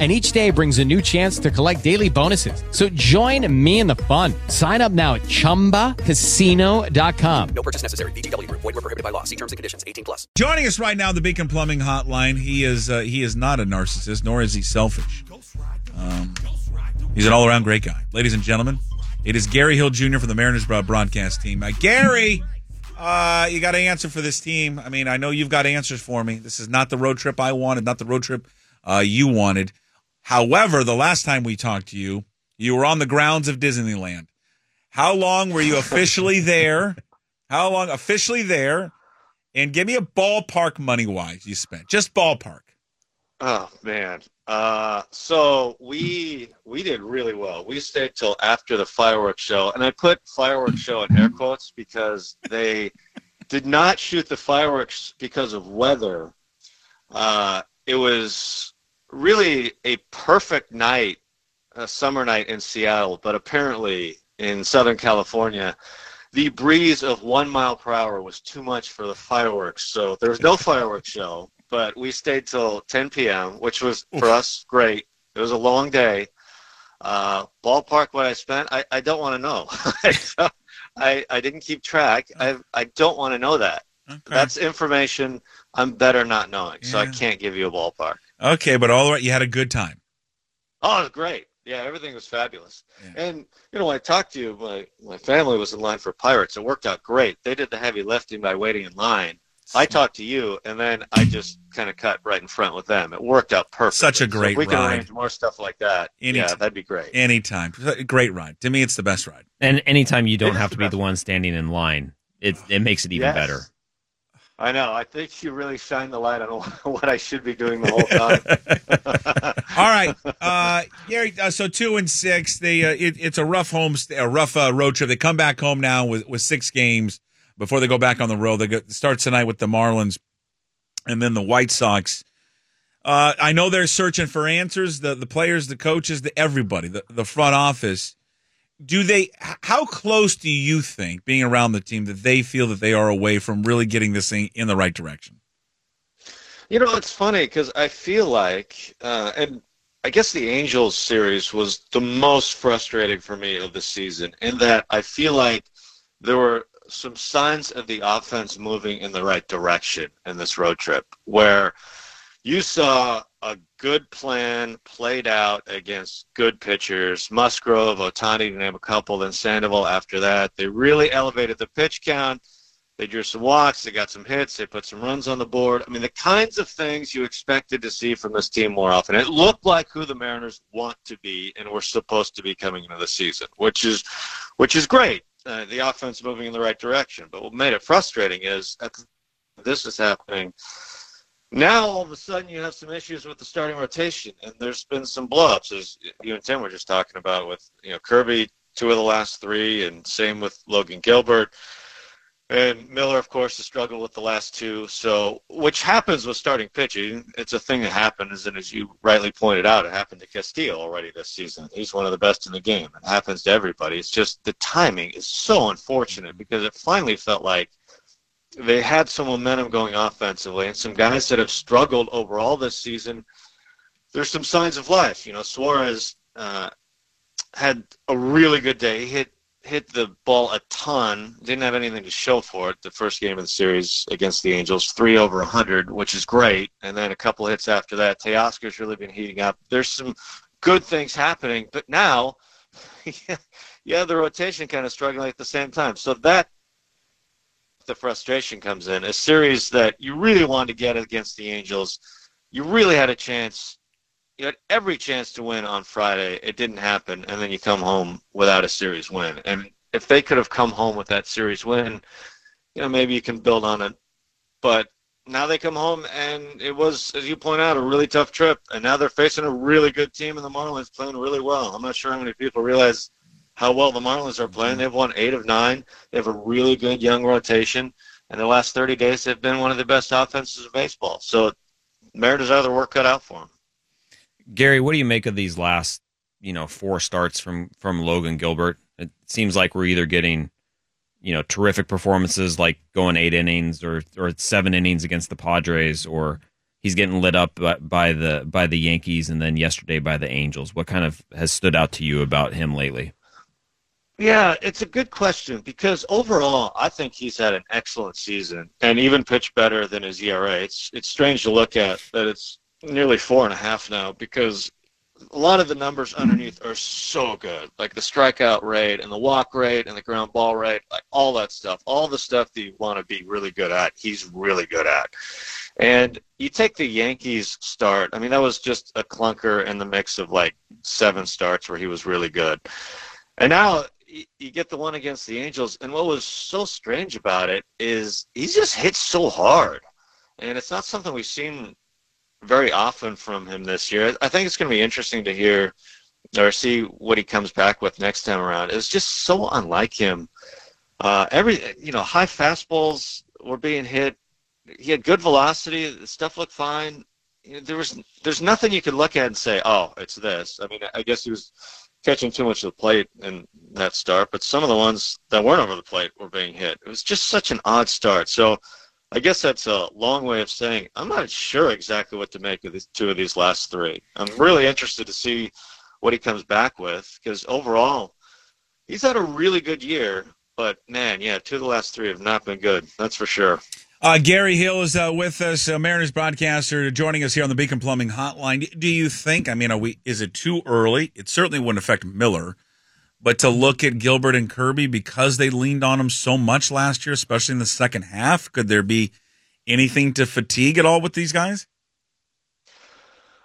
and each day brings a new chance to collect daily bonuses. So join me in the fun. Sign up now at ChumbaCasino.com. No purchase necessary. VGW. Void were prohibited by law. See terms and conditions. 18 plus. Joining us right now, the Beacon Plumbing Hotline. He is uh, he is not a narcissist, nor is he selfish. Um, he's an all around great guy. Ladies and gentlemen, it is Gary Hill Jr. from the Mariners broadcast team. Uh, Gary, uh, you got to answer for this team. I mean, I know you've got answers for me. This is not the road trip I wanted, not the road trip uh, you wanted. However, the last time we talked to you, you were on the grounds of Disneyland. How long were you officially there? How long officially there? And give me a ballpark money wise you spent. Just ballpark. Oh man. Uh, so we we did really well. We stayed till after the fireworks show, and I put fireworks show in air quotes because they did not shoot the fireworks because of weather. Uh, it was really a perfect night, a summer night in Seattle, but apparently in Southern California, the breeze of one mile per hour was too much for the fireworks. So there was no fireworks show, but we stayed till 10 p.m., which was for us great. It was a long day. Uh, ballpark, what I spent, I, I don't want to know. I, I didn't keep track. I, I don't want to know that. Okay. That's information I'm better not knowing, yeah. so I can't give you a ballpark. Okay, but all right, you had a good time. Oh, it was great. Yeah, everything was fabulous. Yeah. And you know, when I talked to you, my my family was in line for Pirates. It worked out great. They did the heavy lifting by waiting in line. I talked to you, and then I just kind of cut right in front with them. It worked out perfect. Such a great so we ride. can arrange more stuff like that. Anytime. Yeah, that'd be great. Anytime. Great ride. To me, it's the best ride. And anytime you don't have to be the one standing in line, it it makes it even yes. better. I know. I think you really shine the light on what I should be doing the whole time. All right, uh, Gary. Uh, so two and six. They uh, it, it's a rough home, a rough uh, road trip. They come back home now with with six games before they go back on the road. They go, start tonight with the Marlins, and then the White Sox. Uh, I know they're searching for answers. The the players, the coaches, the everybody, the the front office do they how close do you think being around the team that they feel that they are away from really getting this thing in the right direction? You know it's funny because i feel like uh, and i guess the angels series was the most frustrating for me of the season in that i feel like there were some signs of the offense moving in the right direction in this road trip where you saw a good plan played out against good pitchers. Musgrove, Ohtani, to name a couple, then Sandoval after that. They really elevated the pitch count. They drew some walks. They got some hits. They put some runs on the board. I mean, the kinds of things you expected to see from this team more often. It looked like who the Mariners want to be and were supposed to be coming into the season, which is, which is great. Uh, the offense moving in the right direction. But what made it frustrating is this is happening now all of a sudden you have some issues with the starting rotation, and there's been some blowups, as you and Tim were just talking about with you know Kirby, two of the last three, and same with Logan Gilbert. And Miller, of course, has struggled with the last two. So, which happens with starting pitching. It's a thing that happens, and as you rightly pointed out, it happened to Castillo already this season. He's one of the best in the game. It happens to everybody. It's just the timing is so unfortunate because it finally felt like – they had some momentum going offensively, and some guys that have struggled overall this season. There's some signs of life. You know, Suarez uh, had a really good day. He hit hit the ball a ton. Didn't have anything to show for it. The first game of the series against the Angels, three over 100, which is great. And then a couple hits after that. Teoscar's really been heating up. There's some good things happening, but now, yeah, the rotation kind of struggling at the same time. So that the frustration comes in. A series that you really wanted to get against the Angels, you really had a chance. You had every chance to win on Friday. It didn't happen, and then you come home without a series win. And if they could have come home with that series win, you know maybe you can build on it. But now they come home, and it was, as you point out, a really tough trip. And now they're facing a really good team, and the Marlins playing really well. I'm not sure how many people realize how well the Marlins are playing. Mm-hmm. They've won eight of nine. They have a really good young rotation. and the last 30 days they've been one of the best offenses in baseball. So Mariners have their work cut out for them. Gary, what do you make of these last, you know, four starts from from Logan Gilbert? It seems like we're either getting, you know, terrific performances like going eight innings or or seven innings against the Padres, or he's getting lit up by, by the by the Yankees and then yesterday by the Angels. What kind of has stood out to you about him lately? Yeah, it's a good question because overall, I think he's had an excellent season and even pitched better than his ERA. It's it's strange to look at that it's nearly four and a half now because a lot of the numbers underneath are so good, like the strikeout rate and the walk rate and the ground ball rate, like all that stuff, all the stuff that you want to be really good at, he's really good at. And you take the Yankees start, I mean, that was just a clunker in the mix of like seven starts where he was really good. And now you get the one against the Angels, and what was so strange about it is he just hits so hard, and it's not something we've seen very often from him this year. I think it's going to be interesting to hear or see what he comes back with next time around. It's just so unlike him. Uh, every you know, high fastballs were being hit. He had good velocity. The stuff looked fine. You know, there was there's nothing you could look at and say, oh, it's this. I mean, I guess he was catching too much of the plate in that start, but some of the ones that weren't over the plate were being hit. It was just such an odd start. So I guess that's a long way of saying I'm not sure exactly what to make of these two of these last three. I'm really interested to see what he comes back with because overall he's had a really good year, but man, yeah, two of the last three have not been good. That's for sure. Uh, Gary Hill is uh, with us, Mariners broadcaster, joining us here on the Beacon Plumbing Hotline. Do you think? I mean, are we? Is it too early? It certainly wouldn't affect Miller, but to look at Gilbert and Kirby because they leaned on him so much last year, especially in the second half, could there be anything to fatigue at all with these guys?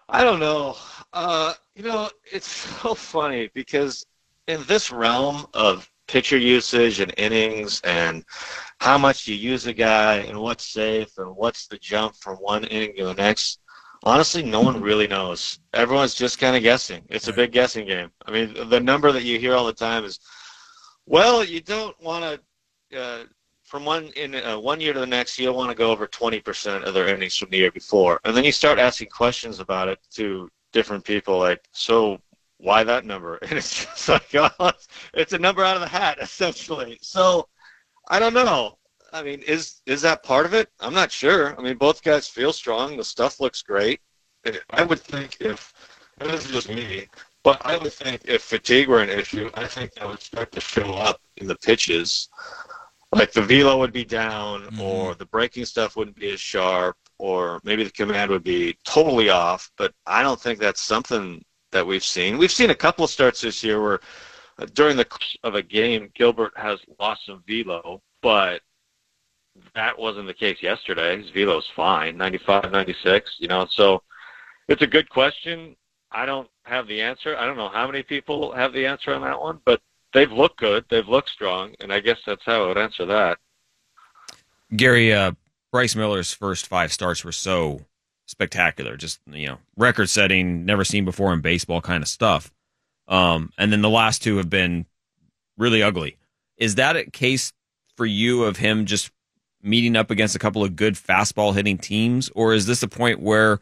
I don't know. Uh, you know, it's so funny because in this realm of pitcher usage and innings and how much you use a guy and what's safe and what's the jump from one inning to the next. Honestly, no one really knows. Everyone's just kind of guessing. It's a big guessing game. I mean, the number that you hear all the time is, well, you don't want to. Uh, from one in uh, one year to the next, you don't want to go over 20% of their innings from the year before, and then you start asking questions about it to different people, like, so why that number? And it's just like, oh, it's a number out of the hat, essentially. So I don't know. I mean, is is that part of it? I'm not sure. I mean, both guys feel strong. The stuff looks great. I would think if and this is just me, but I would think if fatigue were an issue, I think that would start to show up in the pitches. Like the velo would be down, mm-hmm. or the breaking stuff wouldn't be as sharp, or maybe the command would be totally off. But I don't think that's something that we've seen. We've seen a couple of starts this year where during the course of a game, Gilbert has lost some velo, but that wasn't the case yesterday. His velo's fine, 95, 96, you know. So it's a good question. I don't have the answer. I don't know how many people have the answer on that one, but they've looked good. They've looked strong, and I guess that's how I would answer that. Gary, uh, Bryce Miller's first five starts were so spectacular, just you know, record-setting, never seen before in baseball kind of stuff. Um, and then the last two have been really ugly. Is that a case for you of him just meeting up against a couple of good fastball hitting teams, or is this a point where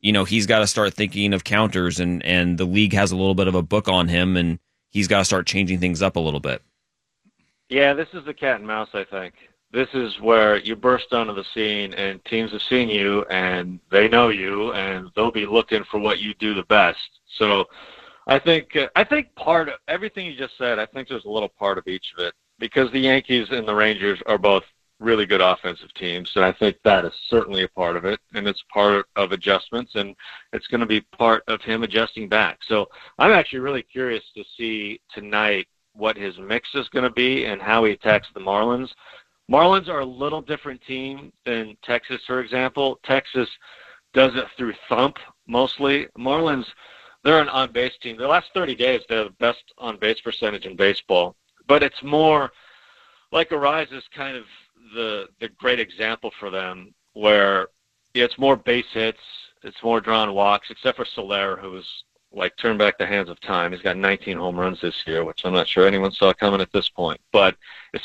you know he's got to start thinking of counters and and the league has a little bit of a book on him and he's got to start changing things up a little bit? Yeah, this is the cat and mouse. I think this is where you burst onto the scene and teams have seen you and they know you and they'll be looking for what you do the best. So I think uh, I think part of everything you just said. I think there's a little part of each of it because the Yankees and the Rangers are both really good offensive teams, and I think that is certainly a part of it, and it's part of adjustments, and it's going to be part of him adjusting back. So I'm actually really curious to see tonight what his mix is going to be and how he attacks the Marlins. Marlins are a little different team than Texas, for example. Texas does it through thump mostly. Marlins they're an on base team. The last 30 days, they're the best on base percentage in baseball. But it's more like Arraez is kind of the the great example for them, where it's more base hits, it's more drawn walks, except for Soler, who was like turn back the hands of time. He's got 19 home runs this year, which I'm not sure anyone saw coming at this point. But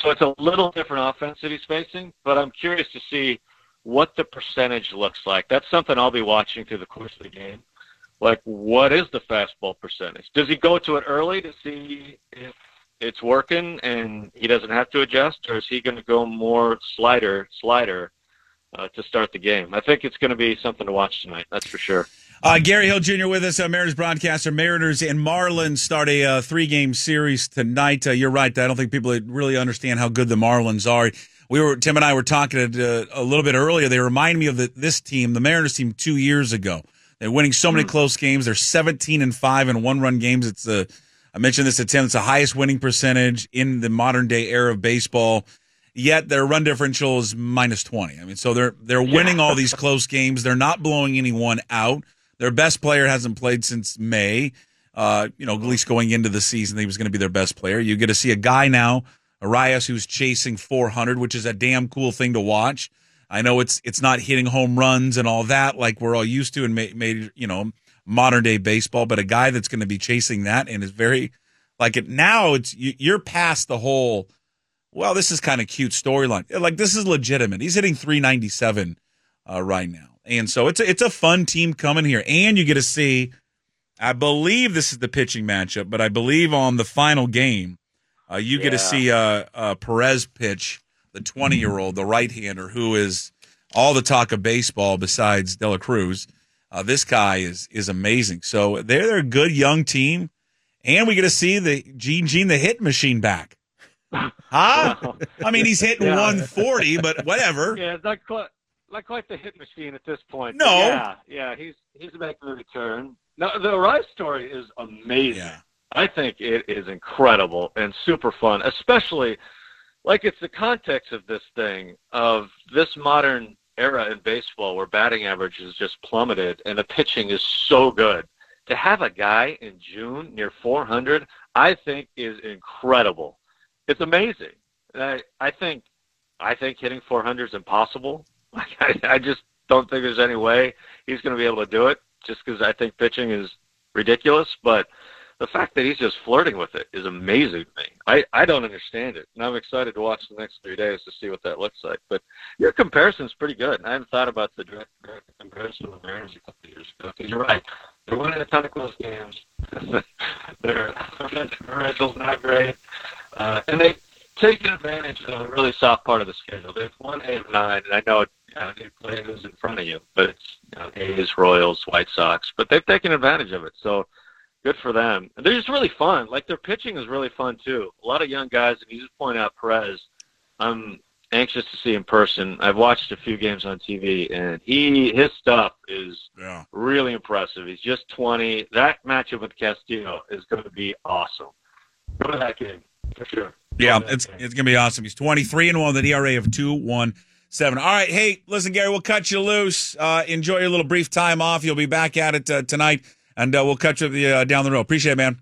so it's a little different offense that he's facing. But I'm curious to see what the percentage looks like. That's something I'll be watching through the course of the game. Like, what is the fastball percentage? Does he go to it early to see if it's working and he doesn't have to adjust, or is he going to go more slider, slider uh, to start the game? I think it's going to be something to watch tonight. That's for sure. Uh, Gary Hill Jr. with us, uh, Mariners broadcaster. Mariners and Marlins start a uh, three-game series tonight. Uh, you're right. I don't think people really understand how good the Marlins are. We were Tim and I were talking uh, a little bit earlier. They remind me of the, this team, the Mariners team, two years ago. They're winning so many mm-hmm. close games. They're 17 and five in one-run games. It's a I mentioned this at Tim. It's the highest winning percentage in the modern day era of baseball. Yet their run differential is minus 20. I mean, so they're they're winning all these close games. They're not blowing anyone out. Their best player hasn't played since May. Uh, you know, at least going into the season, he was going to be their best player. You get to see a guy now, Arraez, who's chasing 400, which is a damn cool thing to watch. I know it's it's not hitting home runs and all that like we're all used to in made, you know modern day baseball, but a guy that's going to be chasing that and is very like it now. It's you're past the whole. Well, this is kind of cute storyline. Like this is legitimate. He's hitting 397 uh, right now. And so it's a, it's a fun team coming here, and you get to see. I believe this is the pitching matchup, but I believe on the final game, uh, you yeah. get to see uh, uh, Perez pitch the 20 year old, the right hander, who is all the talk of baseball besides De La Cruz. Uh, this guy is is amazing. So they're, they're a good young team, and we get to see the Gene Gene the hit machine back. Huh? I mean, he's hitting yeah. 140, but whatever. Yeah, it's not not quite the hit machine at this point. No. Yeah, yeah, he's he's making a return. Now the Rice story is amazing. Yeah. I think it is incredible and super fun, especially like it's the context of this thing of this modern era in baseball where batting average has just plummeted and the pitching is so good. To have a guy in June near 400, I think is incredible. It's amazing. I, I think I think hitting 400 is impossible. I, I just don't think there's any way he's going to be able to do it, just because I think pitching is ridiculous. But the fact that he's just flirting with it is amazing to me. I, I don't understand it, and I'm excited to watch the next three days to see what that looks like. But your comparison's pretty good. I hadn't thought about the direct, direct comparison with the Mariners a couple of years ago. Because you're right, they're winning a ton of close games. their offensive differential's not great, uh, and they taken advantage of a really soft part of the schedule. They've won eight of nine, and I know it, they play who's in front of you, but it's you know, A's, Royals, White Sox, but they've taken advantage of it. So good for them. And they're just really fun. Like their pitching is really fun too. A lot of young guys, and you just point out Perez. I'm anxious to see in person. I've watched a few games on TV, and he his stuff is yeah. really impressive. He's just 20. That matchup with Castillo is going to be awesome. Go to that game for sure. Yeah, it's it's gonna be awesome. He's twenty three and one with an ERA of two one seven. All right, hey, listen, Gary, we'll cut you loose. Uh, enjoy your little brief time off. You'll be back at it uh, tonight, and uh, we'll catch you uh, down the road. Appreciate it, man.